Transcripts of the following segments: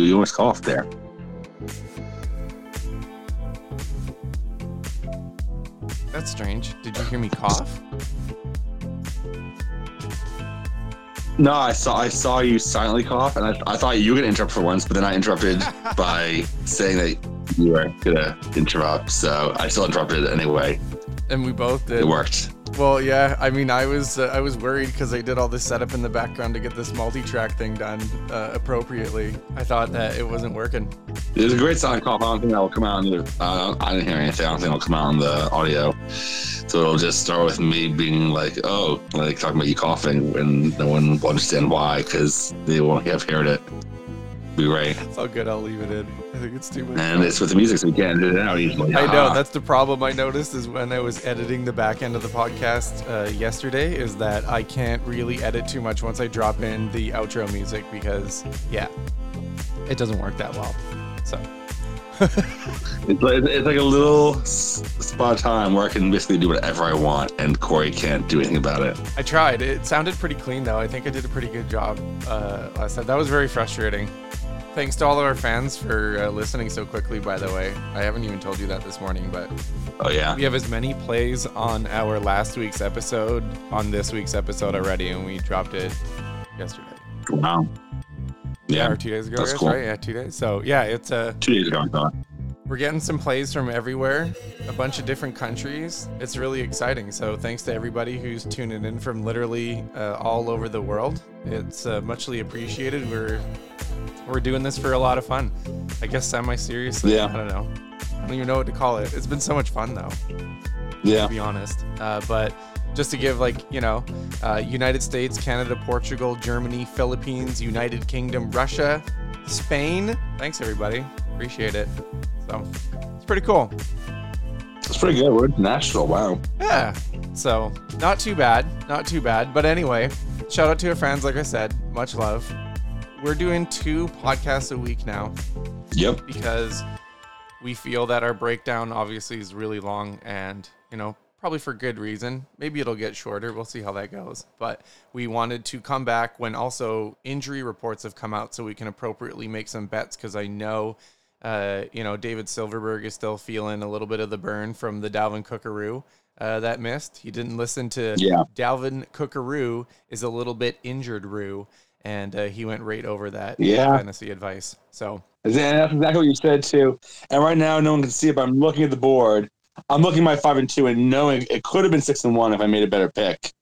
you almost coughed there. That's strange. Did you hear me cough? No, I saw I saw you silently cough, and I, I thought you were gonna interrupt for once, but then I interrupted by saying that you were gonna interrupt. So I still interrupted anyway. And we both did. It worked. Well, yeah. I mean, I was uh, I was worried because I did all this setup in the background to get this multi-track thing done uh, appropriately. I thought that it wasn't working. There's a great silent cough. I don't think that will come out. On the, uh, I didn't hear anything. I don't think it'll come out on the audio. So it'll just start with me being like, "Oh," like talking about you coughing, and no one will understand why because they won't have heard it. Be right. It's all good. I'll leave it in. I think it's too much. And it's with the music, so we can't edit it out easily. I know Ah. that's the problem I noticed is when I was editing the back end of the podcast uh, yesterday is that I can't really edit too much once I drop in the outro music because yeah, it doesn't work that well. So It's like, it's like a little spot of time where I can basically do whatever I want, and Corey can't do anything about it. I tried. It sounded pretty clean though. I think I did a pretty good job uh, last time. That was very frustrating. Thanks to all of our fans for uh, listening so quickly. By the way, I haven't even told you that this morning, but Oh yeah, we have as many plays on our last week's episode on this week's episode already, and we dropped it yesterday. wow. Yeah, or two days ago. that's guess, cool. right? Yeah, two days. So yeah, it's uh, two days ago I thought. We're getting some plays from everywhere, a bunch of different countries. It's really exciting. So thanks to everybody who's tuning in from literally uh, all over the world. It's uh, muchly appreciated. We're we're doing this for a lot of fun. I guess semi seriously. Yeah. I don't know. I don't even know what to call it. It's been so much fun though Yeah, to be honest. Uh, but just to give like you know, uh, United States, Canada, Portugal, Germany, Philippines, United Kingdom, Russia, Spain. Thanks everybody, appreciate it. So it's pretty cool. it's pretty good. We're international. Wow. Yeah. So not too bad, not too bad. But anyway, shout out to our fans. Like I said, much love. We're doing two podcasts a week now Yep. because we feel that our breakdown obviously is really long and, you know, probably for good reason. Maybe it'll get shorter. We'll see how that goes. But we wanted to come back when also injury reports have come out so we can appropriately make some bets because I know. Uh, you know, David Silverberg is still feeling a little bit of the burn from the Dalvin Cookaroo uh, that missed. He didn't listen to Yeah. Dalvin Cookaroo is a little bit injured Roo, and uh, he went right over that Yeah. fantasy advice. So And that's exactly what you said too. And right now, no one can see it, but I'm looking at the board. I'm looking at my five and two and knowing it could have been six and one if I made a better pick.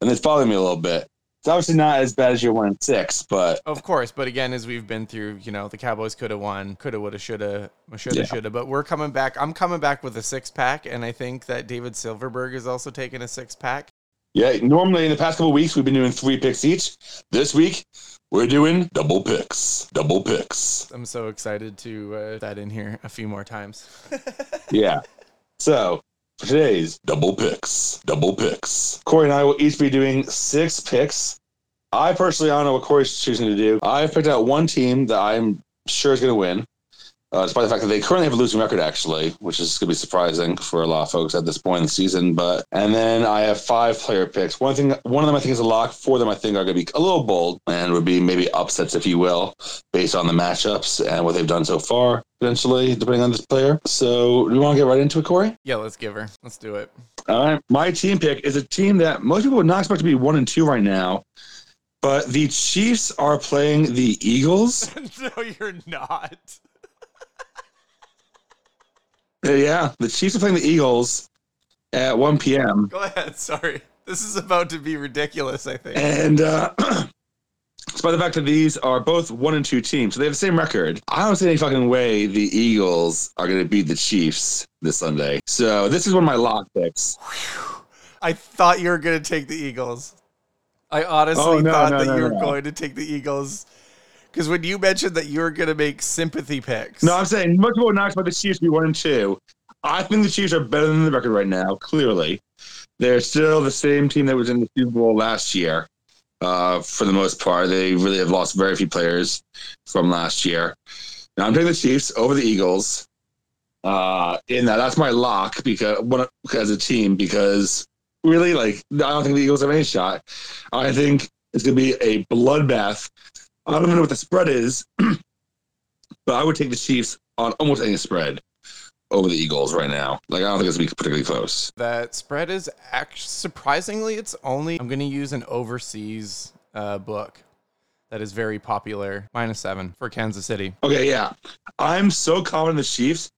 And it's bothering me a little bit. It's obviously not as bad as your one six, but Of course, but again, as we've been through, you know, the Cowboys could have won, coulda, woulda, shoulda, shoulda, Yeah. shoulda. But we're coming back. I'm coming back with a six pack, and I think that David Silverberg is also taking a six pack. yeah, normally in the past couple of weeks we've been doing three picks each. This week we're doing double picks. Double picks. I'm so excited to uh, that in here a few more times. Yeah. So today's double picks, double picks. Corey and I will each be doing six picks. I personally I don't know what Corey's choosing to do. I've picked out one team that I'm sure is going to win. Uh, despite the fact that they currently have a losing record, actually, which is going to be surprising for a lot of folks at this point in the season. But and then I have five player picks. One thing, one of them I think is a lock. Four of them I think are going to be a little bold and would be maybe upsets, if you will, based on the matchups and what they've done so far, potentially depending on this player. So, do you want to get right into it, Corey? yeah, let's give her. Let's do it. All right. My team pick is a team that most people would not expect to be one and two right now, but the Chiefs are playing the Eagles. no, you're not. Uh, yeah, the Chiefs are playing the Eagles at 1 p.m. Go ahead. Sorry. This is about to be ridiculous, I think. And uh, despite the fact that these are both one and two teams, so they have the same record, I don't see any fucking way the Eagles are going to beat the Chiefs this Sunday. So this is one of my lock picks. I thought you were going to take the Eagles. I honestly Oh, no, thought no, that no, you were going to take the Eagles. Because when you mentioned that you were going to make sympathy picks. No, I'm saying much more not expect the Chiefs be one and two. I think the Chiefs are better than the record right now. Clearly, they're still the same team that was in the Super Bowl last year. Uh, for the most part, they really have lost very few players from last year. Now I'm taking the Chiefs over the Eagles. Uh, in that, that's my lock because one as a team because really, like, I don't think the Eagles have any shot. I think it's going to be a bloodbath. I don't even know what the spread is. but I would take the Chiefs on almost any spread over the Eagles right now. Like I don't think it's gonna be particularly close. That spread is actually surprisingly, it's only I'm going to use an overseas uh, book that is very popular, minus seven for Kansas City. Okay, yeah, I'm so confident in the Chiefs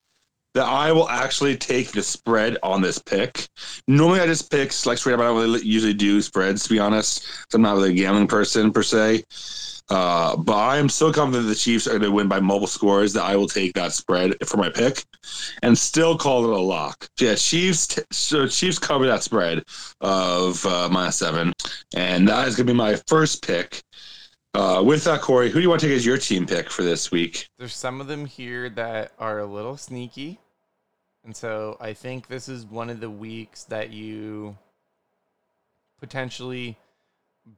that I will actually take the spread on this pick. Normally, I just pick like straight up. I don't really usually do spreads to be honest. I'm not really a gambling person per se. Uh, but I am so confident the Chiefs are going to win by mobile scores that I will take that spread for my pick, and still call it a lock. Yeah, Chiefs. T- so Chiefs cover that spread of uh, minus seven, and that is going to be my first pick. Uh, with that, Corey, who do you want to take as your team pick for this week? There's some of them here that are a little sneaky, and so I think this is one of the weeks that you potentially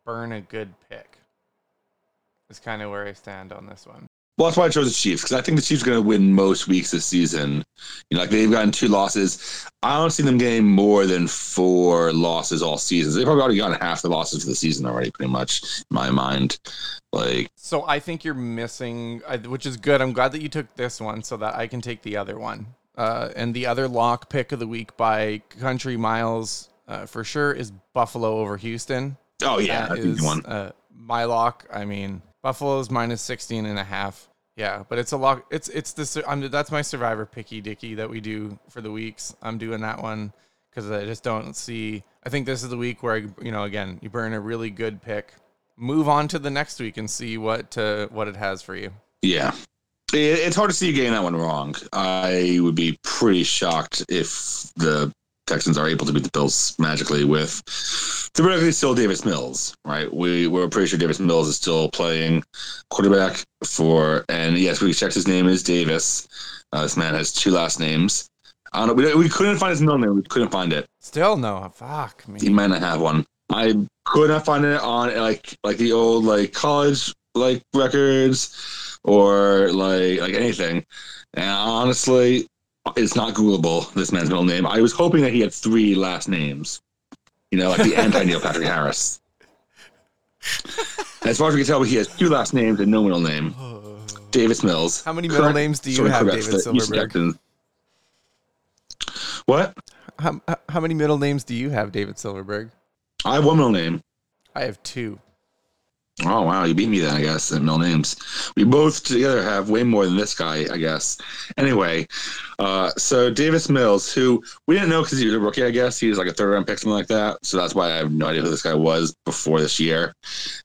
burn a good pick is kind of where I stand on this one. Well, that's why I chose the Chiefs because I think the Chiefs are going to win most weeks this season. You know, like they've gotten two losses. I don't see them getting more than four losses all season. They've probably already gotten half the losses for the season already, pretty much in my mind. Like, so I think you're missing, which is good. I'm glad that you took this one so that I can take the other one. Uh, and the other lock pick of the week by country miles uh, for sure is Buffalo over Houston. Oh yeah, that is one. Uh, my lock. I mean, Buffalo's minus 16 and a half. Yeah, but it's a lot. It's it's the I'm, that's my survivor picky dicky that we do for the weeks. I'm doing that one because I just don't see. I think this is the week where I, you know again you burn a really good pick, move on to the next week and see what uh, what it has for you. Yeah, it's hard to see you getting that one wrong. I would be pretty shocked if the Texans are able to beat the Bills magically with theoretically still Davis Mills, right? We we're pretty sure Davis Mills is still playing quarterback for, and yes, we checked his name is Davis. Uh, this man has two last names. I don't know. We, we couldn't find his middle name. We couldn't find it. Still no. Fuck me. He might not have one. I could not find it on like like the old like college like records or like like anything. And honestly, it's not Googleable. This man's middle name. I was hoping that he had three last names. You know, like the anti Neil Patrick Harris. As far as we can tell, he has two last names and no middle name. Davis Mills. How many middle current, names do you have, David Silverberg? What? How, how many middle names do you have, David Silverberg? I have one middle name. I have two. Oh wow, you beat me then, I guess, in middle names. We both together have way more than this guy, I guess. Anyway, uh, so Davis Mills, who we didn't know because he was a rookie, I guess. He was like a third round pick, something like that. So that's why I have no idea who this guy was before this year.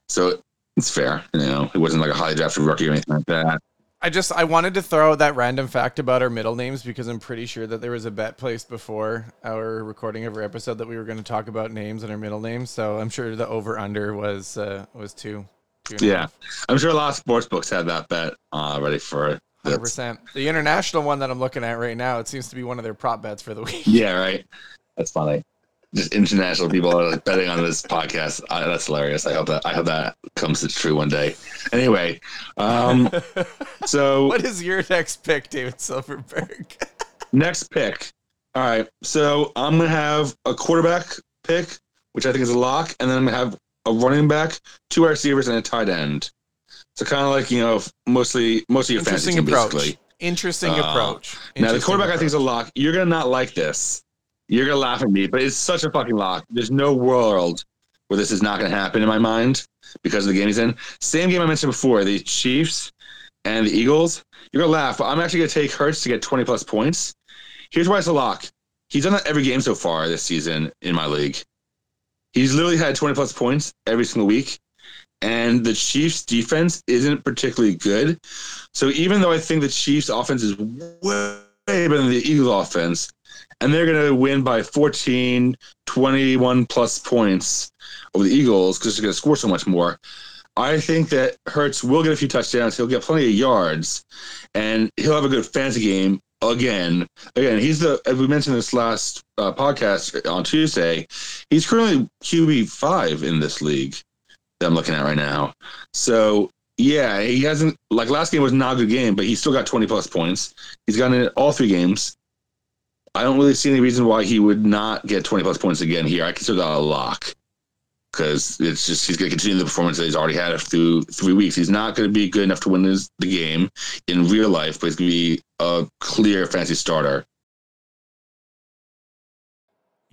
So it's fair, you know. He wasn't like a highly drafted rookie or anything like that. I just I wanted to throw that random fact about our middle names because I'm pretty sure that there was a bet placed before our recording of our episode that we were going to talk about names and our middle names. So I'm sure the over under was uh, was two. two yeah, I'm sure a lot of sports books had that bet uh, ready for Hundred percent. The international one that I'm looking at right now, it seems to be one of their prop bets for the week. Yeah, right. That's funny just international people are like betting on this podcast. Uh, that's hilarious. I hope that I hope that comes to true one day. Anyway, um, so what is your next pick, David Silverberg? next pick. All right, so I'm gonna have a quarterback pick, which I think is a lock, and then I'm gonna have a running back, two receivers, and a tight end. So kind of like you know, mostly mostly your fantasy approach. basically. Interesting uh, approach. Interesting now the quarterback approach. I think is a lock. You're gonna not like this. You're gonna laugh at me, but it's such a fucking lock. There's no world where this is not gonna happen in my mind because of the game he's in. Same game I mentioned before, the Chiefs and the Eagles. You're gonna laugh, but I'm actually gonna take Hurts to get 20 plus points. Here's why it's a lock. He's done that every game so far this season in my league. He's literally had 20 plus points every single week. And the Chiefs defense isn't particularly good. So even though I think the Chiefs offense is way better than the Eagles offense, and they're going to win by 14, 21 plus points over the Eagles because they're going to score so much more. I think that Hurts will get a few touchdowns. He'll get plenty of yards, and he'll have a good fantasy game again. Again, he's the as we mentioned this last uh, podcast on Tuesday. He's currently QB five in this league that I'm looking at right now. So yeah, he hasn't like last game was not a good game, but he still got 20 plus points. He's gotten it all three games. I don't really see any reason why he would not get 20 plus points again here. I consider that a lock because it's just he's going to continue the performance that he's already had through three weeks. He's not going to be good enough to win this, the game in real life, but he's going to be a clear fantasy starter.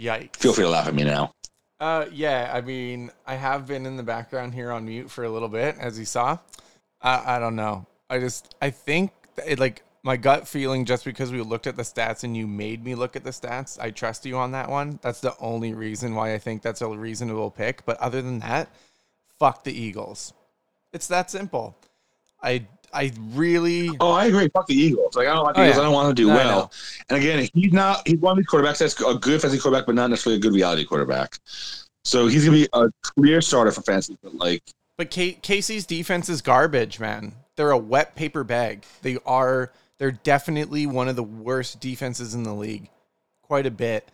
Yikes. Feel free to laugh at me now. Uh, yeah, I mean, I have been in the background here on mute for a little bit, as you saw. I, I don't know. I just, I think it, like my gut feeling, just because we looked at the stats and you made me look at the stats, I trust you on that one. That's the only reason why I think that's a reasonable pick. But other than that, fuck the Eagles. It's that simple. I I really. Oh, I agree. Fuck the Eagles. Like I don't like the oh, Eagles. Yeah. I don't want to do no, well. And again, he's not. He's one of these quarterbacks that's a good fantasy quarterback, but not necessarily a good reality quarterback. So he's gonna be a clear starter for fantasy. But like, but K- KC's defense is garbage, man. They're a wet paper bag. They are. They're definitely one of the worst defenses in the league, quite a bit.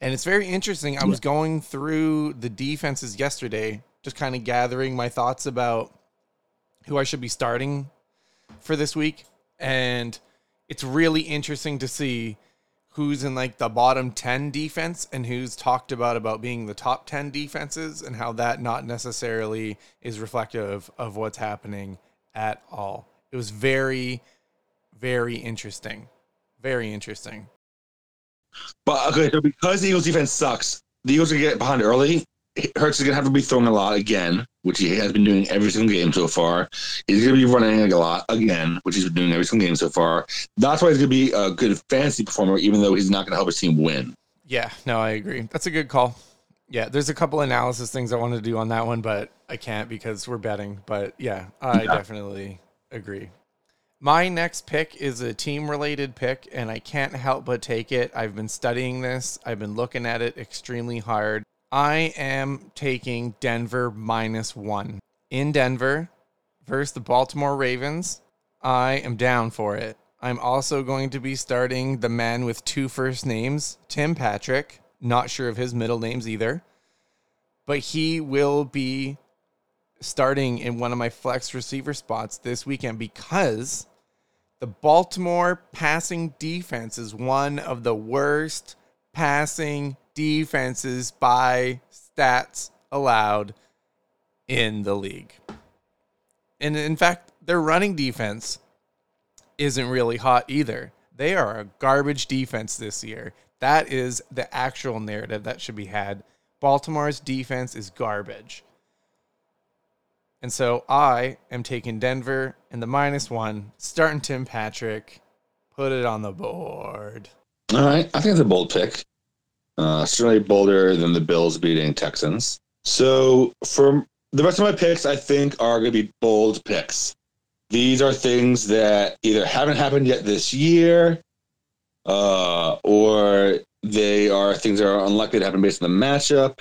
And it's very interesting. I was going through the defenses yesterday, just kind of gathering my thoughts about who I should be starting for this week, and it's really interesting to see who's in like the bottom 10 defense and who's talked about about being the top 10 defenses and how that not necessarily is reflective of what's happening at all. It was very very interesting. Very interesting. But okay, so because the Eagles defense sucks, the Eagles are gonna get behind early. Hurts is gonna have to be throwing a lot again, which he has been doing every single game so far. He's gonna be running a lot again, which he's been doing every single game so far. That's why he's gonna be a good fantasy performer, even though he's not gonna help his team win. Yeah, no, I agree. That's a good call. Yeah, there's a couple analysis things I wanted to do on that one, but I can't because we're betting. But yeah, I yeah. definitely agree. My next pick is a team related pick, and I can't help but take it. I've been studying this, I've been looking at it extremely hard. I am taking Denver minus one in Denver versus the Baltimore Ravens. I am down for it. I'm also going to be starting the man with two first names, Tim Patrick. Not sure of his middle names either, but he will be starting in one of my flex receiver spots this weekend because the Baltimore passing defense is one of the worst passing defenses by stats allowed in the league. And in fact, their running defense isn't really hot either. They are a garbage defense this year. That is the actual narrative that should be had. Baltimore's defense is garbage. And so I am taking Denver and the minus one, starting Tim Patrick, put it on the board. All right. I think it's a bold pick. Uh, certainly bolder than the Bills beating Texans. So for the rest of my picks, I think are going to be bold picks. These are things that either haven't happened yet this year, uh, or they are things that are unlikely to happen based on the matchup.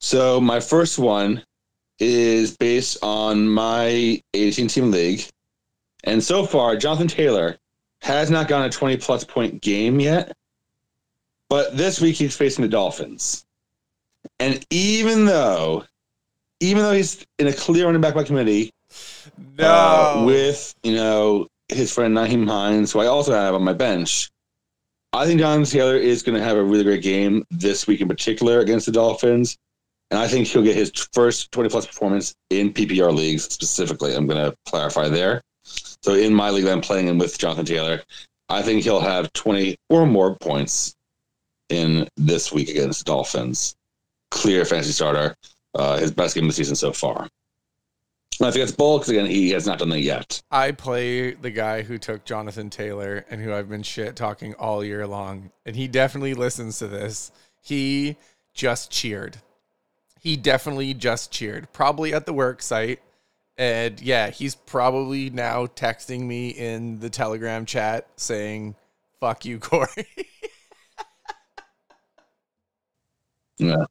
So my first one is based on my 18 team league. And so far, Jonathan Taylor has not gotten a 20 plus point game yet. But this week he's facing the Dolphins. And even though, even though he's in a clear running back by committee, no. Uh, with, you know, his friend Nyheim Hines, who I also have on my bench, I think Jonathan Taylor is going to have a really great game this week in particular against the Dolphins and I think he'll get his first 20 plus performance in PPR leagues specifically. I'm going to clarify there. So in my league that I'm playing in with Jonathan Taylor, I think he'll have 20 or more points in this week against Dolphins. Clear fantasy starter, uh, his best game of the season so far. I think it's bold because again he has not done that yet. I play the guy who took Jonathan Taylor and who I've been shit talking all year long, and he definitely listens to this. He just cheered he definitely just cheered, probably at the work site. And yeah, he's probably now texting me in the Telegram chat saying, fuck you, Corey. yeah.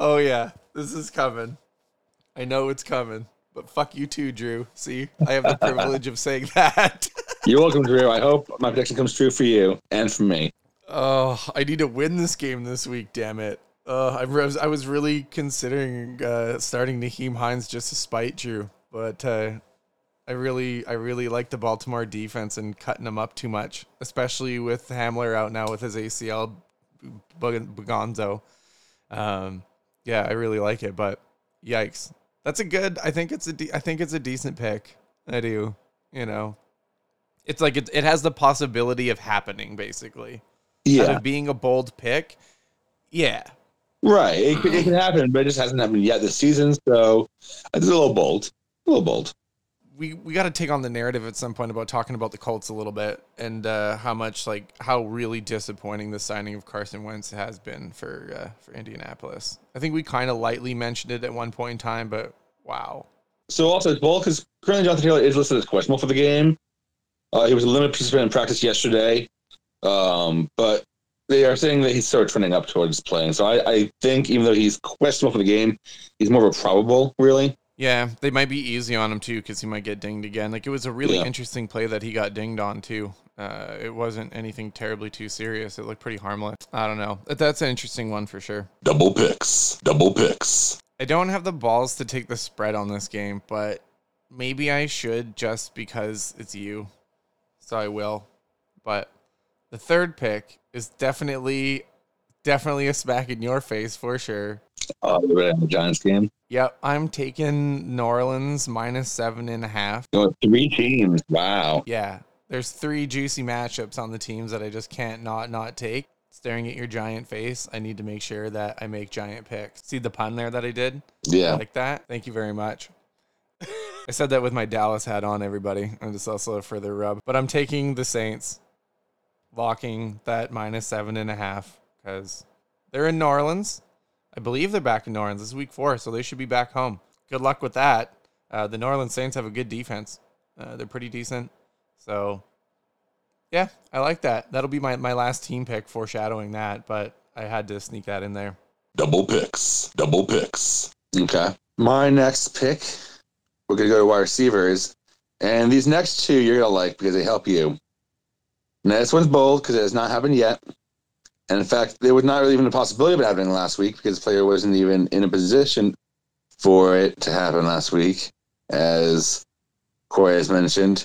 Oh, yeah. This is coming. I know it's coming, but fuck you too, Drew. See, I have the privilege of saying that. You're welcome, Drew. I hope my prediction comes true for you and for me. Oh, I need to win this game this week, damn it. Uh, I was I was really considering uh, starting Nyheim Hines just to spite Drew, but uh, I really I really like the Baltimore defense and cutting them up too much, especially with Hamler out now with his ACL Bagonzo. Um, Yeah, I really like it, but yikes. That's a good. I think it's a. De- I think it's a decent pick. I do. You know, it's like it. It has the possibility of happening, basically. Yeah, of being a bold pick. Yeah, right. It, it can happen, but it just hasn't happened yet this season. So it's a little bold. A little bold. we we got to take on the narrative at some point about talking about the Colts a little bit and uh, how much like how really disappointing the signing of Carson Wentz has been for uh, for Indianapolis. I think we kind of lightly mentioned it at one point in time, but wow. So also it's bold because currently Jonathan Taylor is listed as questionable for the game. Uh, he was a limited participant in practice yesterday, um, but they are saying that he's sort of trending up towards playing. So I, I think even though he's questionable for the game, he's more of a probable, really. Yeah, they might be easy on him too because he might get dinged again. Like it was a really Yeah. interesting play that he got dinged on too. Uh, it wasn't anything terribly too serious. It looked pretty harmless. I don't know. That's an interesting one for sure. Double picks. Double picks. I don't have the balls to take the spread on this game, but maybe I should just because it's you. So I will. But the third pick is definitely definitely a smack in your face for sure. Uh, the Giants game. Yep, I'm taking New Orleans minus seven and a half. Know, three teams. Wow. Yeah, there's three juicy matchups on the teams that I just can't not not take. Staring at your giant face, I need to make sure that I make giant picks. See the pun there that I did? Yeah. like that. Thank you very much. I said that with my Dallas hat on, everybody. And it's also a further rub. But I'm taking the Saints, locking that minus seven and a half because they're in New Orleans. I believe they're back in New Orleans. This is week four, so they should be back home. Good luck with that. Uh, the New Orleans Saints have a good defense. Uh, they're pretty decent. So, yeah, I like that. That'll be my, my last team pick, foreshadowing that. But I had to sneak that in there. Double picks. Double picks. Okay. My next pick, we're going to go to wide receivers. And these next two you're going to like because they help you. Now, this one's bold because it has not happened yet. And in fact, there was not really even a possibility of it happening last week because the player wasn't even in a position for it to happen last week, as Corey has mentioned.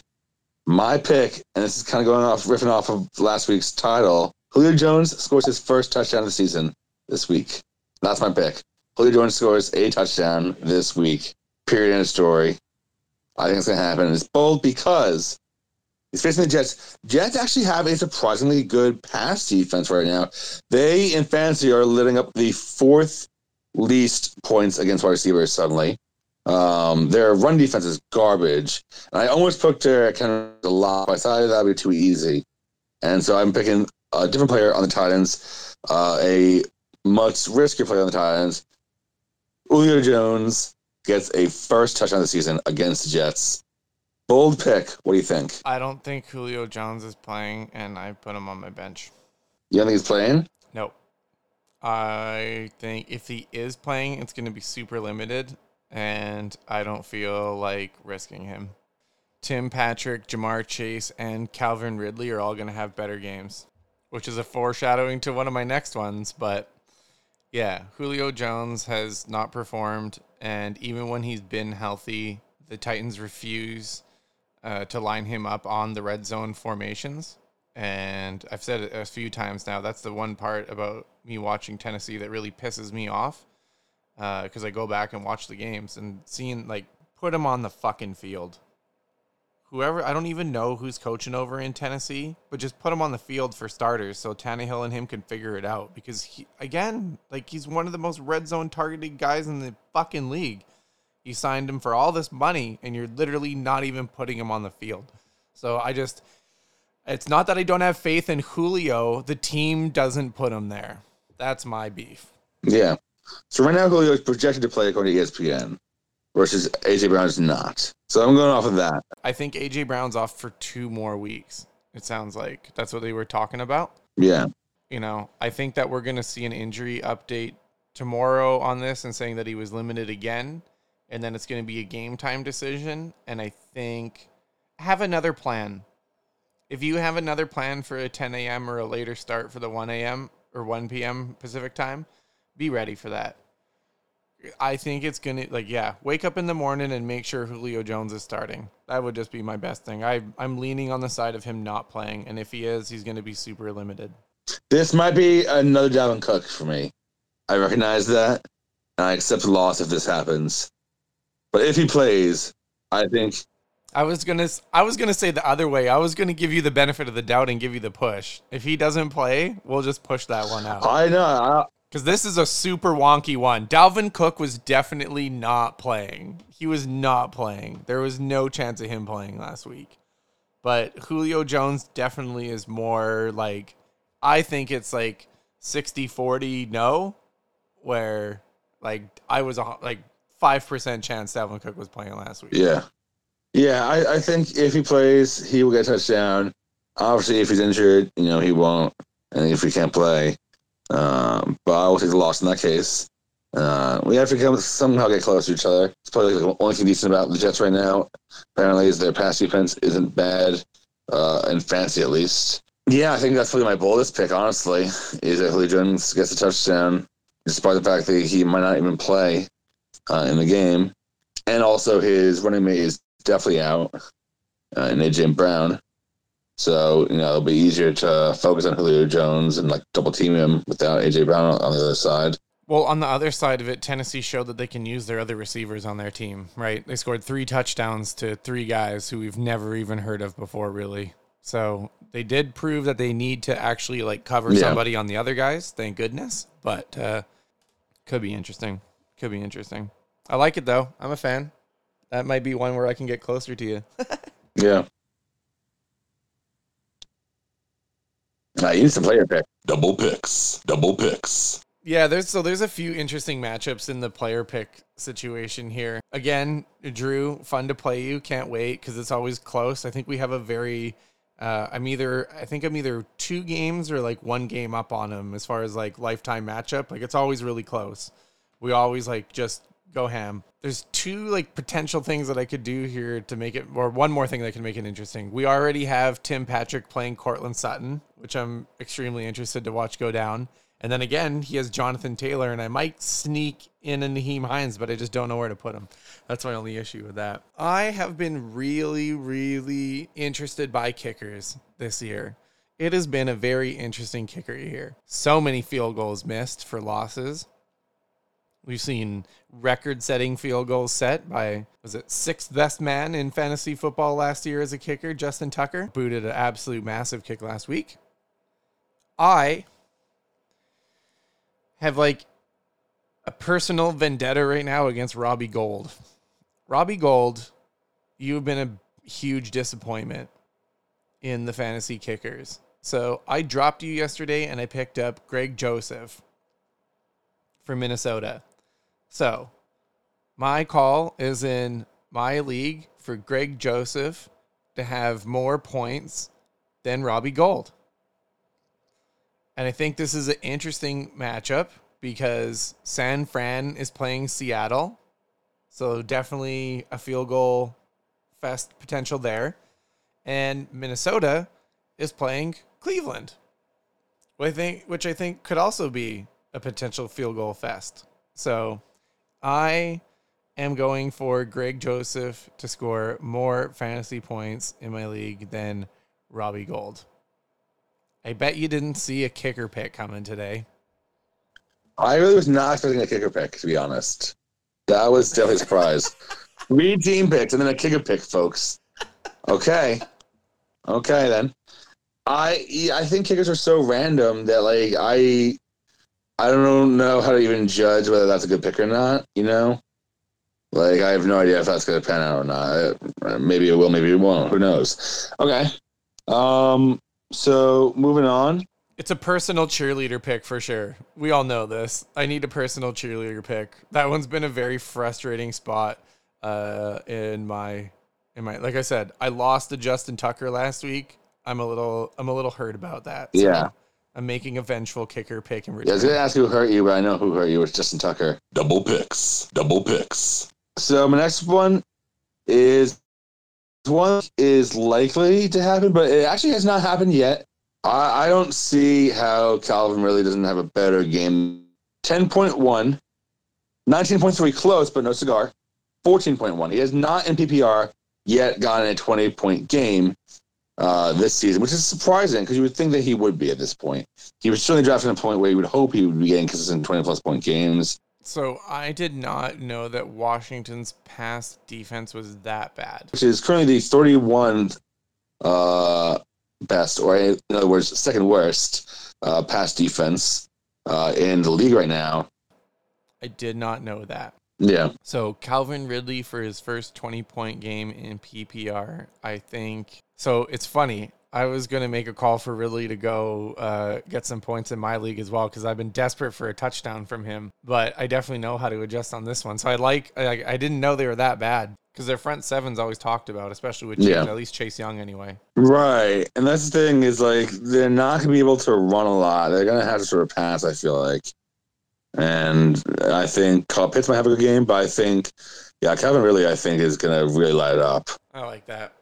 My pick, and this is kind of going off, riffing off of last week's title, Julio Jones scores his first touchdown of the season this week. That's my pick. Julio Jones scores a touchdown this week. Period. End of story. I think it's going to happen. It's bold because he's facing the Jets. Jets actually have a surprisingly good pass defense right now. They, in fantasy, are living up the fourth least points against wide receivers suddenly. Um, their run defense is garbage. And I almost picked their kind of a lot, but I thought that would be too easy. And so I'm picking a different player on the Titans, uh, a much riskier player on the Titans. Julio Jones gets a first touchdown of the season against the Jets. Bold pick. What do you think? I don't think Julio Jones is playing, and I put him on my bench. You don't think he's playing? Nope. I think if he is playing, it's going to be super limited, and I don't feel like risking him. Tim Patrick, Ja'Marr Chase, and Calvin Ridley are all going to have better games, which is a foreshadowing to one of my next ones. But yeah, Julio Jones has not performed, and even when he's been healthy, the Titans refuse uh, to line him up on the red zone formations. And I've said it a few times now. That's the one part about me watching Tennessee that really pisses me off. Because I go back and watch the games and seeing, like, put him on the fucking field. Whoever, I don't even know who's coaching over in Tennessee, but just put him on the field for starters so Tannehill and him can figure it out. Because, he, again, like, he's one of the most red zone targeted guys in the fucking league. You signed him for all this money, and you're literally not even putting him on the field. So I just, it's not that I don't have faith in Julio. The team doesn't put him there. That's my beef. Yeah. So right now Julio is projected to play according to ESPN, versus AJ Brown is not. So I'm going off of that. I think AJ Brown's off for two more weeks. It sounds like that's what they were talking about. Yeah. You know, I think that we're going to see an injury update tomorrow on this and saying that he was limited again. And then it's going to be a game time decision. And I think have another plan. If you have another plan for a 10 a.m. or a later start for the 1 a.m. or 1 p.m. Pacific time, be ready for that. I think it's gonna like yeah, wake up in the morning and make sure Julio Jones is starting. That would just be my best thing. I I'm leaning on the side of him not playing, and if he is, he's gonna be super limited. This might be another Dalvin Cook for me. I recognize that. and I accept the loss if this happens. But if he plays, I think I was gonna I was gonna say the other way. I was gonna give you the benefit of the doubt and give you the push. If he doesn't play, we'll just push that one out. I know. Because this is a super wonky one. Dalvin Cook was definitely not playing. He was not playing. There was no chance of him playing last week. But Julio Jones definitely is more like, I think it's like 60 40 no, where like I was a, like 5% chance Dalvin Cook was playing last week. yeah, yeah. I, I think if he plays, he will get a touchdown. Obviously, if he's injured, you know he won't, and if he can't play, um, but I will take the loss in that case. Uh, we have to come, somehow get close to each other. It's probably the only thing decent about the Jets right now. Apparently, is their pass defense isn't bad, uh, and fancy at least. Yeah, I think that's probably my boldest pick. Honestly, is that Julio Jones gets a touchdown, despite the fact that he might not even play uh, in the game, and also his running mate is definitely out, uh, in AJ Brown. So you know it'll be easier to focus on Julio Jones and like double team him without AJ Brown on the other side. Well, on the other side of it, Tennessee showed that they can use their other receivers on their team, right? They scored three touchdowns to three guys who we've never even heard of before, really. So they did prove that they need to actually like cover Yeah. somebody on the other guys. Thank goodness. But uh, could be interesting. Could be interesting. I like it though. I'm a fan. That might be one where I can get closer to you. Yeah. I used to play player pick. Double picks. Double picks. Yeah, there's so there's a few interesting matchups in the player pick situation here. Again, Drew, fun to play you. Can't wait because it's always close. I think we have a very uh, I'm either I think I'm either two games or like one game up on him as far as like lifetime matchup. Like it's always really close. We always like just go ham. There's two like potential things that I could do here to make it, or one more thing that can make it interesting. We already have Tim Patrick playing Courtland Sutton, which I'm extremely interested to watch go down. And then again, he has Jonathan Taylor, and I might sneak in a Nyheim Hines, but I just don't know where to put him. That's my only issue with that. I have been really, really interested by kickers this year. It has been a very interesting kicker year. So many field goals missed for losses. We've seen record-setting field goals set by was it sixth best man in fantasy football last year as a kicker, Justin Tucker booted an absolute massive kick last week. I have like a personal vendetta right now against Robbie Gould. Robbie Gould, you've been a huge disappointment in the fantasy kickers. So I dropped you yesterday and I picked up Greg Joseph from Minnesota. So my call is in my league for Greg Joseph to have more points than Robbie Gould. And I think this is an interesting matchup because San Fran is playing Seattle. So definitely a field goal fest potential there. And Minnesota is playing Cleveland. Which I think which I think could also be a potential field goal fest. So I am going for Greg Joseph to score more fantasy points in my league than Robbie Gould. I bet you didn't see a kicker pick coming today. I really was not expecting a kicker pick, to be honest. That was definitely a surprise. Three team picks and then a kicker pick, folks. Okay. Okay then. I I think kickers are so random that like I I don't know how to even judge whether that's a good pick or not, you know? Like I have no idea if that's gonna pan out or not. Maybe it will, maybe it won't. Who knows? Okay. Um so moving on. It's a personal cheerleader pick for sure. We all know this. I need a personal cheerleader pick. That one's been a very frustrating spot uh, in my in my like I said, I lost to Justin Tucker last week. I'm a little I'm a little hurt about that. So Yeah. I'm making a vengeful kicker pick in Yeah, I was gonna ask who hurt you, but I know who hurt you. It's Justin Tucker. Double picks. Double picks. So my next one is one is likely to happen, but it actually has not happened yet. I, I don't see how Calvin Ridley doesn't have a better game. 10.1, 19.3 close, but no cigar. 14.1. He has not in PPR yet gotten a 20 point game uh, this season, which is surprising because you would think that he would be at this point he was certainly drafting a point where you would hope he would be getting consistent 20 plus point games. So I did not know that Washington's pass defense was that bad. which is currently the 31 uh, best, or in other words, second worst uh, pass defense uh, in the league right now. I did not know that. Yeah, So Calvin Ridley for his first 20 point game in PPR, I think. So it's funny. I was going to make a call for Ridley to go uh, get some points in my league as well because I've been desperate for a touchdown from him. But I definitely know how to adjust on this one. So I like, I, I didn't know they were that bad because their front seven's always talked about, especially with Chase, Yeah. at least Chase Young anyway. right. And that's the thing is like they're not going to be able to run a lot. They're going to have to sort of pass. I feel like, and I think Kyle Pitts might have a good game, but I think, yeah, Calvin Ridley, I think is going to really light it up. I like that.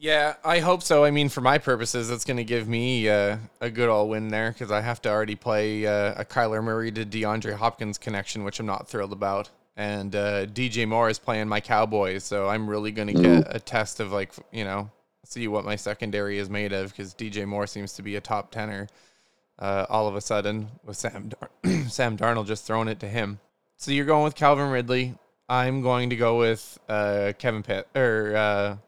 Yeah, I hope so. I mean, for my purposes, it's going to give me uh, a good all win there because I have to already play uh, a Kyler Murray to DeAndre Hopkins connection, which I'm not thrilled about. And uh, DJ Moore is playing my Cowboys, so I'm really going to get a test of like you know see what my secondary is made of because DJ Moore seems to be a top tenor. Uh, all of a sudden, with Sam Dar- Sam Darnold just throwing it to him. So you're going with Calvin Ridley. I'm going to go with uh, Kevin Pitt or.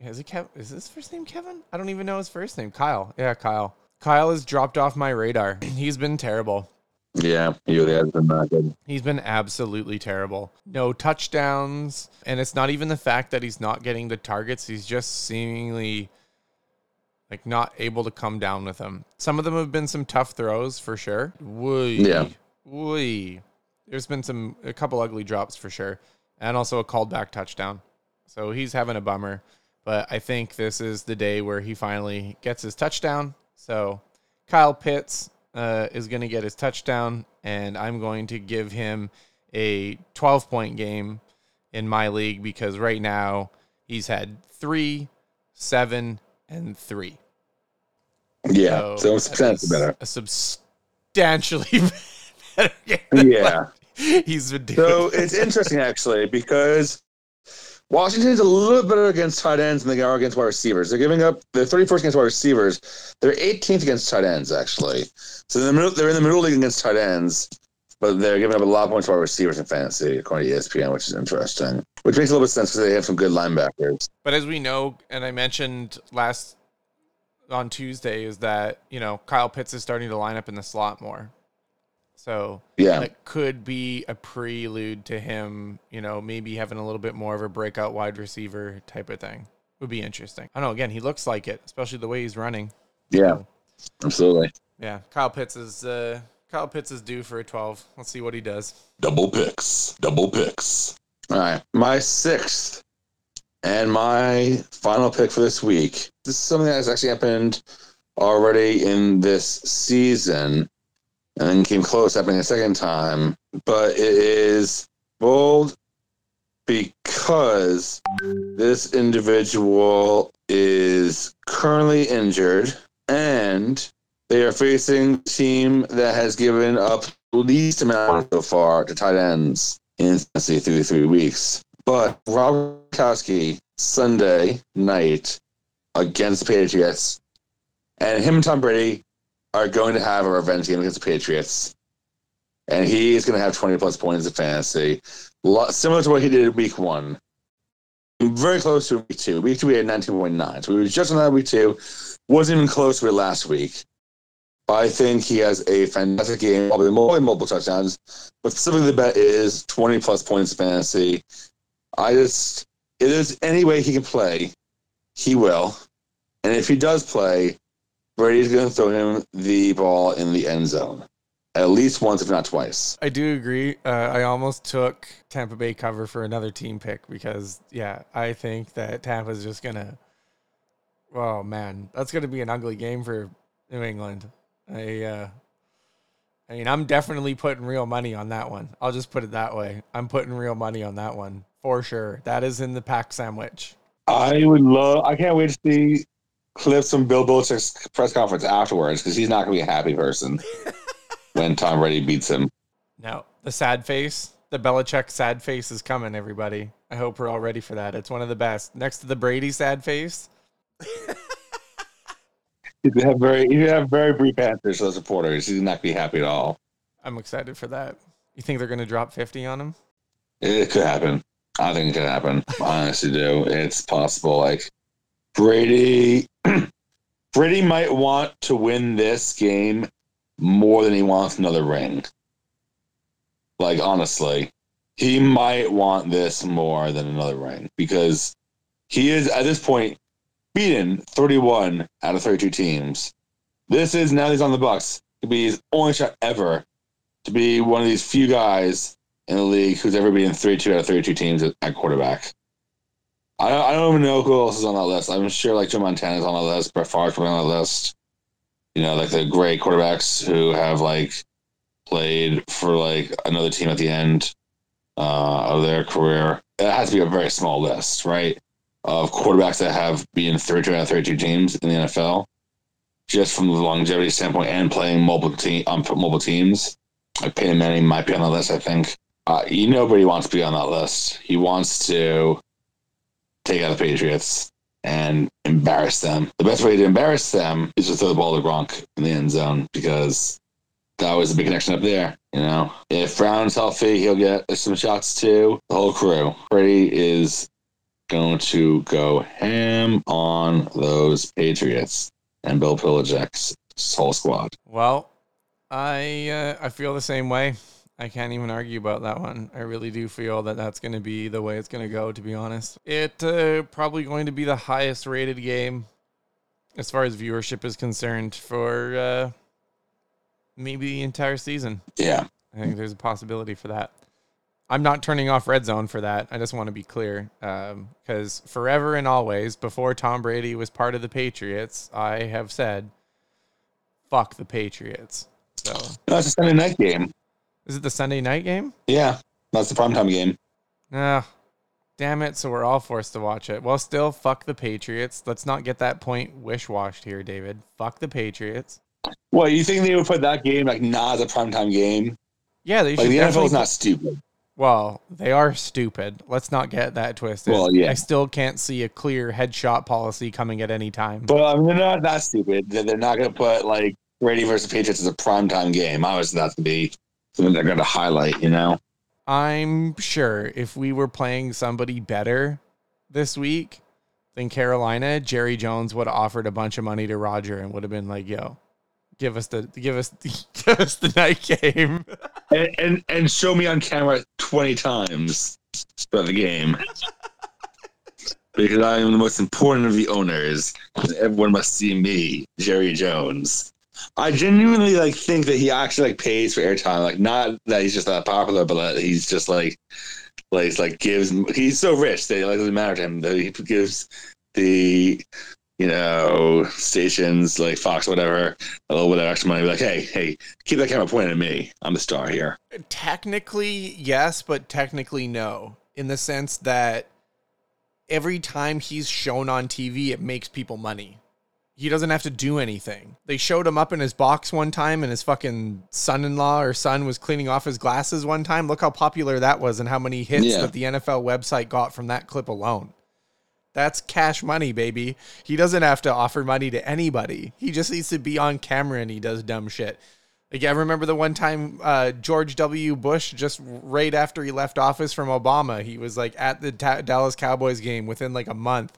Is it Kev? Is his first name Kevin? I don't even know his first name. Kyle. Yeah, Kyle. Kyle has dropped off my radar. He's been terrible. Yeah, he really has been not good. He's been absolutely terrible. No touchdowns. And it's not even the fact that he's not getting the targets. He's just seemingly like not able to come down with them. Some of them have been some tough throws for sure. Wee. Yeah. Wee. There's been some a couple ugly drops for sure. And also a called back touchdown. So he's having a bummer. But I think this is the day where he finally gets his touchdown. So Kyle Pitts uh, is going to get his touchdown, and I'm going to give him a 12 point game in my league because right now he's had three, seven, and three. Yeah, so, it's that better. A substantially better game. Yeah. what He's doing. So it's interesting actually because Washington's a little better against tight ends than they are against wide receivers. They're giving up they're 31st against wide receivers. They're 18th against tight ends actually. So they're in the middle, they're in the middle league against tight ends, but they're giving up a lot of points to wide receivers in fantasy according to ESPN, which is interesting. Which makes a little bit of sense because they have some good linebackers. But as we know, and I mentioned last on Tuesday, is that you know Kyle Pitts is starting to line up in the slot more. So Yeah, that could be a prelude to him, you know, maybe having a little bit more of a breakout wide receiver type of thing. Would be interesting. I don't know. Again, he looks like it, especially the way he's running. yeah, absolutely. Yeah, Kyle Pitts is uh, Kyle Pitts is due for a twelve. Let's see what he does. Double picks. Double picks. All right. My sixth and my final pick for this week. This is something that has actually happened already in this season and then came close happening a second time. But it is bold because this individual is currently injured and they are facing a team that has given up the least amount so far to tight ends in through three weeks. But Rob Gronkowski Sunday night against Patriots, and him and Tom Brady are going to have a revenge game against the Patriots, and he is going to have twenty plus points in fantasy, Lo- similar to what he did in Week One. Very close to Week Two. Week Two we had nineteen point nine, so we were just on that Week Two. Wasn't even close to it last week. I think he has a fantastic game, probably more multiple touchdowns. But specifically, the bet is 20 plus points fantasy. I just, if there's any way he can play, he will. And if he does play, Brady's going to throw him the ball in the end zone at least once, if not twice. I do agree. Uh, I almost took Tampa Bay cover for another team pick because, yeah, I think that Tampa's just gonna. Oh man, that's gonna be an ugly game for New England. I, uh, I mean, I'm definitely putting real money on that one. I'll just put it that way. I'm putting real money on that one for sure. That is in the pack sandwich. I would love, I can't wait to see clips from Bill Belichick's press conference afterwards because he's not going to be a happy person when Tom Brady beats him. No, the sad face, the Belichick sad face is coming. Everybody, I hope we're all ready for that. It's one of the best. Next to the Brady sad face. He'd have very, he'd have very brief answers to those reporters. He's not going to be happy at all. I'm excited for that. You think they're going to drop 50 on him? It could happen. I think it could happen. I honestly do. It's possible. Like Brady, Brady might want to win this game more than he wants another ring. Like honestly, he might want this more than another ring because he is at this point beaten 31 out of 32 teams. This is now he's on the Bucs. Could be his only shot ever to be one of these few guys in the league who's ever beaten 32 out of 32 teams at quarterback. I don't, I don't even know who else is on that list. I'm sure like Joe Montana is on that list, Brett Favre's probably on that list. You know, like the great quarterbacks who have like played for like another team at the end uh, of their career. It has to be a very small list, right? Of quarterbacks that have been 32 out of 32 teams in the NFL, just from the longevity standpoint and playing multiple team on multiple teams. Like Peyton Manning might be on the list, I think. Uh, you nobody wants to be on that list. He wants to take out the Patriots and embarrass them. The best way to embarrass them is to throw the ball to Gronk in the end zone because that was a big connection up there. You know, if Brown's healthy, he'll get some shots too. The whole crew. Brady is going to go ham on those Patriots and Bill Belichick's whole squad. Well, I uh, I feel the same way. I can't even argue about that one. I really do feel that that's going to be the way it's going to go. To be honest, it uh, probably going to be the highest rated game as far as viewership is concerned for uh, maybe the entire season. Yeah, I think there's a possibility for that. I'm not turning off Red Zone for that. I just want to be clear, because um, forever and always, before Tom Brady was part of the Patriots, I have said, "Fuck the Patriots." So that's a Sunday night game. Is it the Sunday night game? Yeah, that's the primetime game. Ah, damn it! So we're all forced to watch it. Well, still, fuck the Patriots. Let's not get that point wish washed here, David. Fuck the Patriots. Well, you think they would put that game like not as a primetime game? Yeah, they like, should. The NFL is not stupid. Well, they are stupid. Let's not get that twisted. Well, yeah. I still can't see a clear headshot policy coming at any time. But I mean, they're not that stupid. They're they're not going to put like Brady versus Patriots as a primetime game. Obviously, that's going to be something they're going to highlight. You know. I'm sure if we were playing somebody better this week than Carolina, Jerry Jones would have offered a bunch of money to Roger and would have been like, "Yo, give us the give us give us the night game." and, and and show me on camera 20 times for the game because I am the most important of the owners everyone must see me Jerry Jones I genuinely like think that he actually like pays for airtime like not that he's just that popular but that he's just like like he's like gives he's so rich that it like, doesn't matter to him that he gives the you know, stations like Fox, whatever, a little bit of extra money. Like, hey, hey, keep that camera pointed at me. I'm the star here. Technically, yes, but technically, no. In the sense that every time he's shown on TV, it makes people money. He doesn't have to do anything. They showed him up in his box one time, and his fucking son in law or son was cleaning off his glasses one time. Look how popular that was, and how many hits Yeah. that the NFL website got from that clip alone. That's cash money, baby. He doesn't have to offer money to anybody. He just needs to be on camera and he does dumb shit. Like I remember the one time uh, George W. Bush, just right after he left office from Obama, he was like at the Ta- Dallas Cowboys game within like a month,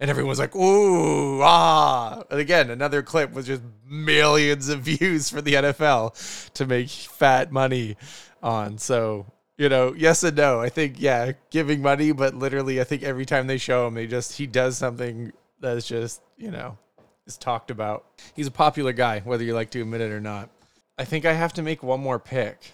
and everyone was like, "Ooh, ah!" And again, another clip was just millions of views for the NFL to make fat money on. So you know, yes and no. I think yeah, giving money, but literally, I think every time they show him, they just he does something that's just you know is talked about. He's a popular guy, whether you like to admit it or not. I think I have to make one more pick.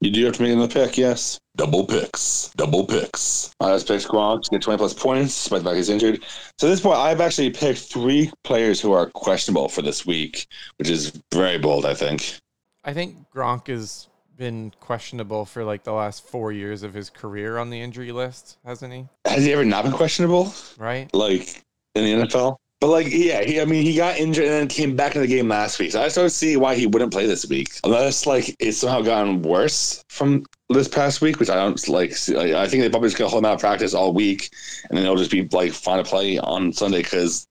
You do have to make another pick, yes. Double picks. Double picks. Uh, I just picked Gronk to get 20 plus points, despite the fact he's injured. So at this point, I've actually picked three players who are questionable for this week, which is very bold, I think. I think Gronk has been questionable for like the last four years of his career on the injury list, hasn't he? Has he ever not been questionable? Right? Like in the NFL? But like, yeah, he, I mean, he got injured and then came back in the game last week. So I just don't see why he wouldn't play this week, unless like it's somehow gotten worse from this past week, which I don't like. See, like, I think they probably just gonna hold him out of practice all week, and then he'll just be like fine to play on Sunday because.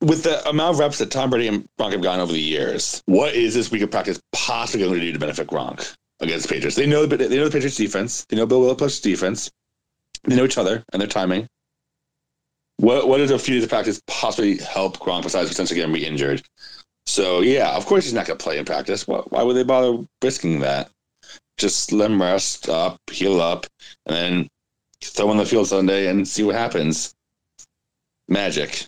With the amount of reps that Tom Brady and Gronk have gotten over the years, what is this week of practice possibly going to do to benefit Gronk? against the Patriots. They know, they know the Patriots defense. They know Bill Belichick's defense. They know each other and their timing. What what does a few days of practice possibly help Gronk besides potentially getting re-injured? So yeah, of course he's not going to play in practice. Why, why would they bother risking that? Just let him rest up, heal up, and then throw on the field Sunday and see what happens. Magic.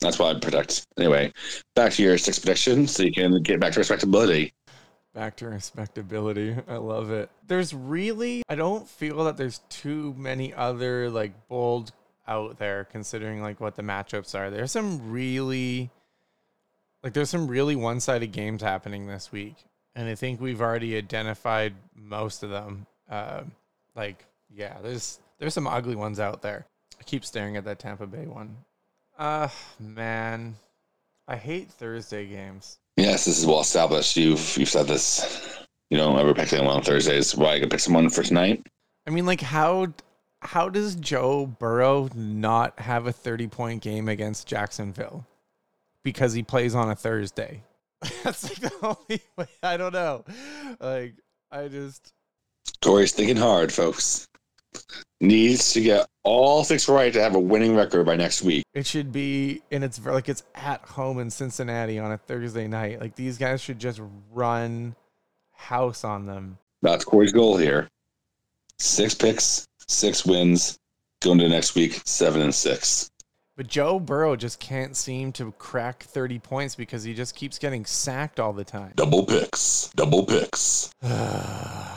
That's why I predict. Anyway, back to your six prediction so you can get back to respectability. Back to respectability. I love it. There's really, I don't feel that there's too many other like bold out there considering like what the matchups are. There's some really, like, there's some really one sided games happening this week. And I think we've already identified most of them. Uh, like, yeah, there's there's some ugly ones out there. I keep staring at that Tampa Bay one. Uh man. I hate Thursday games. Yes, this is well established. You've you've said this. You don't ever pick anyone on Thursdays. Why I can pick someone for tonight? I mean, like how how does Joe Burrow not have a 30 point game against Jacksonville? Because he plays on a Thursday. That's like the only way. I don't know. Like I just Corey's thinking hard, folks. Needs to get all six right to have a winning record by next week. it should be and it's like it's at home in Cincinnati on a Thursday night. Like these guys should just run house on them. That's Corey's goal here. Six picks, six wins, going to next week, seven and six. But Joe Burrow just can't seem to crack 30 points because he just keeps getting sacked all the time. Double picks, double picks. uh,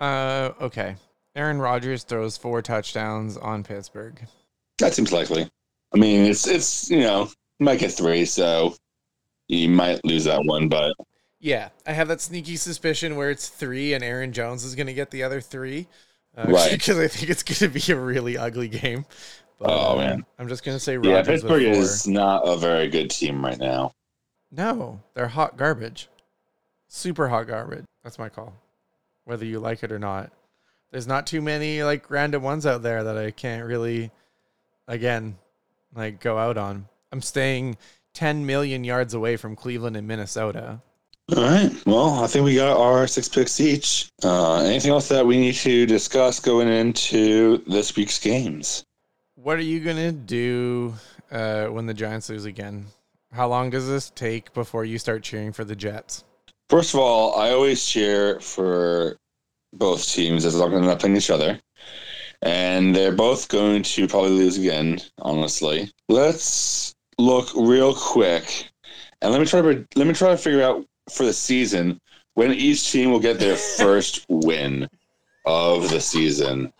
okay. Aaron Rodgers throws four touchdowns on Pittsburgh. That seems likely. I mean, it's it's you know you might get three, so you might lose that one, but Yeah, I have that sneaky suspicion where it's three and Aaron Jones is going to get the other three. Uh, Right. Because I think it's going to be a really ugly game. But, Oh, uh, man. I'm just going to say yeah, Rodgers with Pittsburgh is not a very good team right now. No, they're hot garbage. Super hot garbage. That's my call. Whether you like it or not. There's not too many like random ones out there that I can't really again like go out on. I'm staying 10 million yards away from Cleveland and Minnesota. All right. Well, I think we got our six picks each. Uh, anything else that we need to discuss going into this week's games? What are you going to do uh, when the Giants lose again? How long does this take before you start cheering for the Jets? First of all, I always cheer for both teams as long as they're not playing each other. And they're both going to probably lose again, honestly. Let's look real quick and let me try to let me try to figure out for the season when each team will get their first win of the season.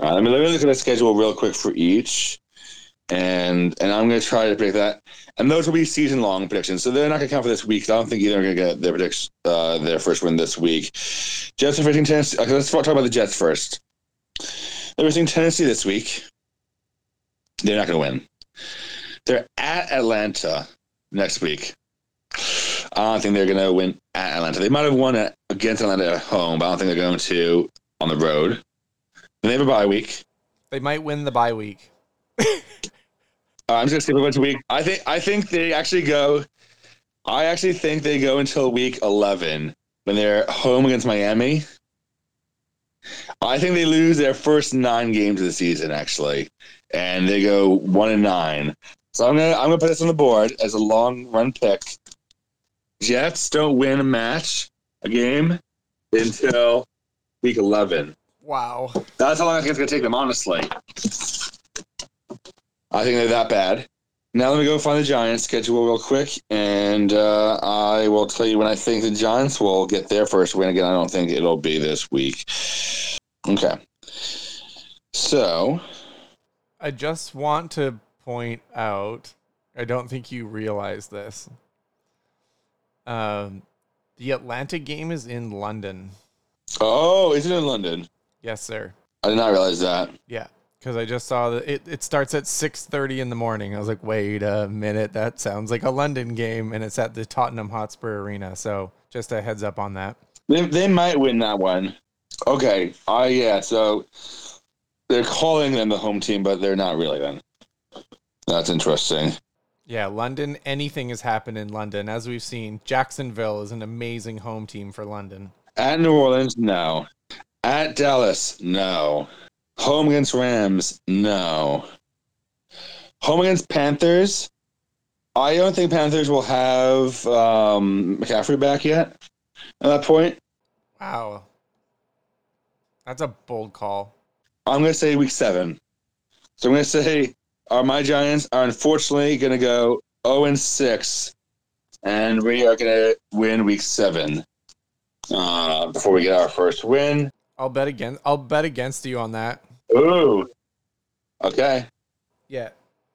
Uh, let me let me look at the schedule real quick for each, and and I'm going to try to predict that. And those will be season long predictions, so they're not going to count for this week. I don't think either are going to get their prediction uh, their first win this week. Jets are facing Tennessee. Okay, let's talk about the Jets first. They're facing Tennessee this week. They're not going to win. They're at Atlanta next week. I don't think they're going to win at Atlanta. They might have won at, against Atlanta at home, but I don't think they're going to on the road. Then they have a bye week. They might win the bye week. Uh, I'm just gonna skip a bunch of week. I think I think they actually go. I actually think they go until week 11 when they're home against Miami. I think they lose their first nine games of the season actually, and they go one and nine. So I'm gonna I'm gonna put this on the board as a long run pick. Jets don't win a match, a game, until week 11. Wow. That's how long I think it's gonna take them, honestly. I think they're that bad. Now let me go find the Giants schedule real quick, and uh, I will tell you when I think the Giants will get their first win again. I don't think it'll be this week. Okay. So I just want to point out, I don't think you realize this. Um, the Atlanta game is in London. Oh, is it in London? Yes, sir. I did not realize that. Yeah, because I just saw that it, it starts at six thirty in the morning. I was like, wait a minute, that sounds like a London game, and it's at the Tottenham Hotspur Arena. So just a heads up on that. They, they might win that one. Okay. Uh, yeah, so they're calling them the home team, but they're not really then. That's interesting. Yeah, London. Anything has happened in London, as we've seen. Jacksonville is an amazing home team for London. At New Orleans, no. At Dallas, no. Home against Rams, no. Home against Panthers, I don't think Panthers will have um, McCaffrey back yet at that point. Wow. That's a bold call. I'm going to say week seven. So I'm going to say uh, my Giants are unfortunately going to go 0 and 6, and we are going to win week seven uh, before we get our first win. I'll bet against. I'll bet against you on that. Ooh. Okay. Yeah,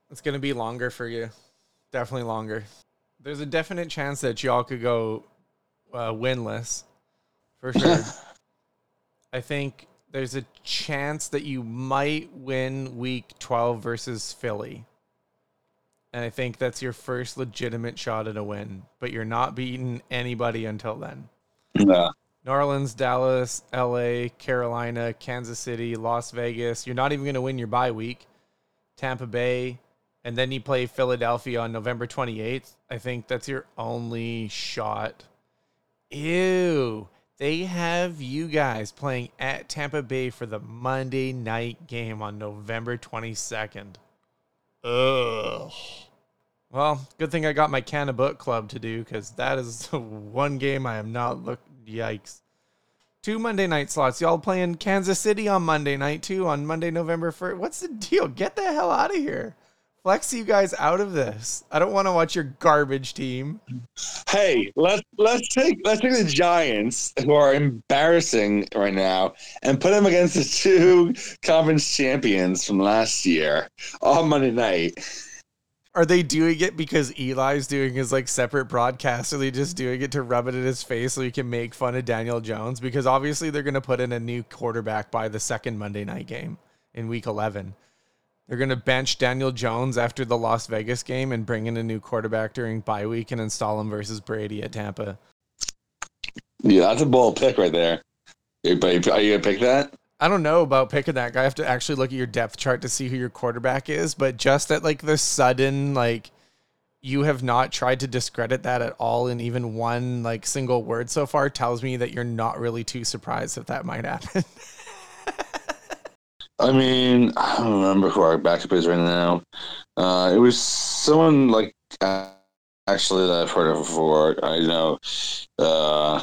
it's gonna be longer for you. Definitely longer. There's a definite chance that y'all could go uh, winless, for sure. I think there's a chance that you might win week 12 versus Philly. And I think that's your first legitimate shot at a win, but you're not beating anybody until then. No. New Orleans, Dallas, LA, Carolina, Kansas City, Las Vegas. You're not even going to win your bye week. Tampa Bay, and then you play Philadelphia on November 28th. I think that's your only shot. Ew. They have you guys playing at Tampa Bay for the Monday night game on November 22nd. Ugh. Well, good thing I got my Canna Book Club to do because that is the one game I am not look. Yikes! Two Monday night slots. Y'all playing Kansas City on Monday night too on Monday November first. What's the deal? Get the hell out of here! Flex you guys out of this. I don't want to watch your garbage team. Hey, let's let's take let's take the Giants, who are embarrassing right now, and put them against the two conference champions from last year on Monday night. Are they doing it because Eli's doing his like separate broadcast? Are they just doing it to rub it in his face so he can make fun of Daniel Jones? Because obviously they're going to put in a new quarterback by the second Monday night game in week 11. They're going to bench Daniel Jones after the Las Vegas game and bring in a new quarterback during bye week and install him versus Brady at Tampa. Yeah, that's a bold pick right there. Are you going to pick that? I don't know about picking that guy. I have to actually look at your depth chart to see who your quarterback is, but just at like the sudden like you have not tried to discredit that at all in even one like single word so far tells me that you're not really too surprised if that might happen. I mean, I don't remember who our backup is right now. Uh, it was someone like uh, actually that I've heard of before. I know. Uh,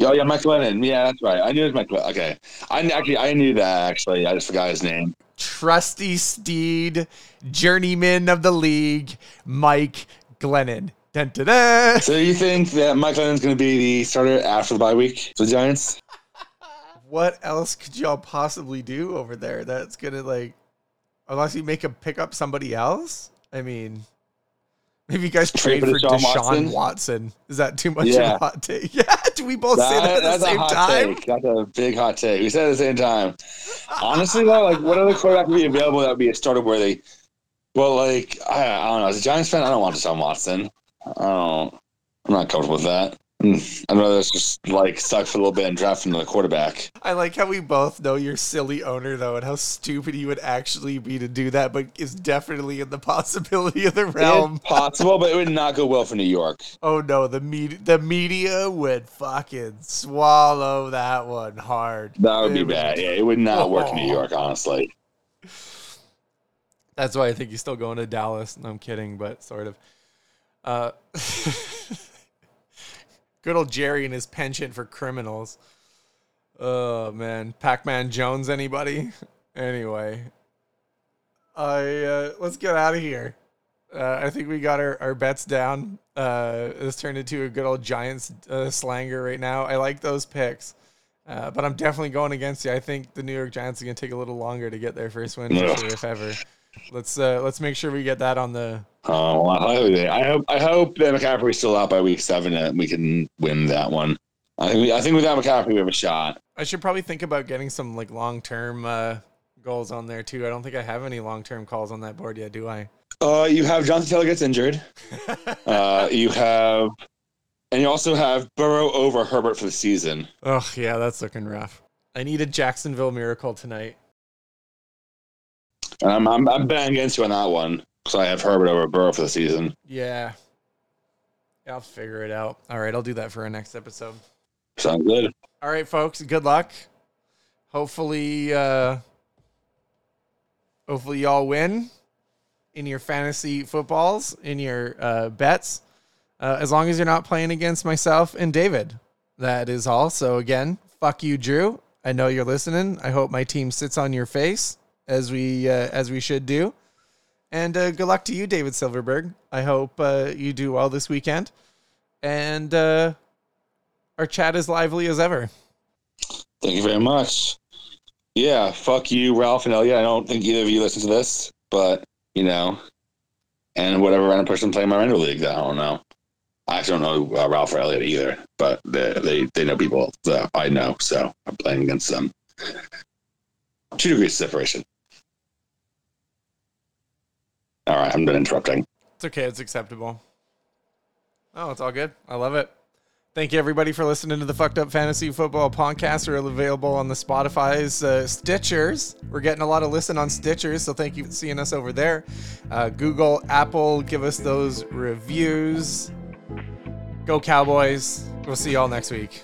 Oh yeah, Mike Glennon. Yeah, that's right. I knew it was Mike. Okay, I actually I knew that. Actually, I just forgot his name. Trusty steed, journeyman of the league, Mike Glennon. Dun, dun, dun. So you think that Mike Glennon's going to be the starter after the bye week for the Giants? What else could y'all possibly do over there? That's gonna like, unless you make him pick up somebody else. I mean, Maybe you guys trade, trade for Deshaun, Deshaun Watson? Watson? Is that too much yeah. of a hot take? Yeah, do we both that, say that at the same time? Take. That's a big hot take. We said at the same time. Honestly, though, like what other quarterback would be available that would be a starter worthy? Well, like I, I, don't know. As a Giants fan, I don't want Deshaun Watson. I don't. I'm not comfortable with that. Hmm. I'd rather just like stuck for a little bit and draft the quarterback. I like how we both know your silly owner though, and how stupid he would actually be to do that, but is definitely in the possibility of the realm. It's possible, but it would not go well for New York. Oh no, the media, the media would fucking swallow that one hard. That would it be would, bad. Yeah, it would not oh. work in New York, honestly. That's why I think he's still going to Dallas. No, I'm kidding, but sort of. Uh, Good old Jerry and his penchant for criminals. Oh man, Pac-Man Jones, anybody? anyway, I uh, let's get out of here. Uh, I think we got our, our bets down. Uh, this turned into a good old Giants uh, slanger right now. I like those picks, uh, but I'm definitely going against you. I think the New York Giants are going to take a little longer to get their first win, sure, if ever. Let's uh, let's make sure we get that on the. Oh, I hope I hope that McCaffrey's still out by week seven and we can win that one. I think I think without McCaffrey we have a shot. I should probably think about getting some like long term uh, goals on there too. I don't think I have any long term calls on that board yet, do I? Uh, you have Jonathan Taylor gets injured. uh, you have, and you also have Burrow over Herbert for the season. Oh yeah, that's looking rough. I need a Jacksonville miracle tonight. I'm, I'm, I'm betting against you on that one because I have Herbert over Burrow for the season. Yeah. yeah. I'll figure it out. All right, I'll do that for our next episode. Sounds good. All right, folks. Good luck. Hopefully, uh, hopefully y'all win in your fantasy footballs, in your uh, bets. Uh, as long as you're not playing against myself and David, that is all. So again, fuck you, Drew. I know you're listening. I hope my team sits on your face as we uh, as we should do. And uh, good luck to you, David Silverberg. I hope uh, you do well this weekend. And uh, our chat is lively as ever. Thank you very much. Yeah, fuck you, Ralph and Elliot. I don't think either of you listen to this, but you know, and whatever random person playing my render league, I don't know. I actually don't know uh, Ralph or Elliot either, but they, they they know people that I know, so I'm playing against them. Two degrees of separation. All right, I'm done interrupting. It's okay. It's acceptable. Oh, it's all good. I love it. Thank you, everybody, for listening to the Fucked Up Fantasy Football podcast. We're available on the Spotify's uh, Stitchers. We're getting a lot of listen on Stitchers, so thank you for seeing us over there. Uh, Google, Apple, give us those reviews. Go Cowboys. We'll see y'all next week.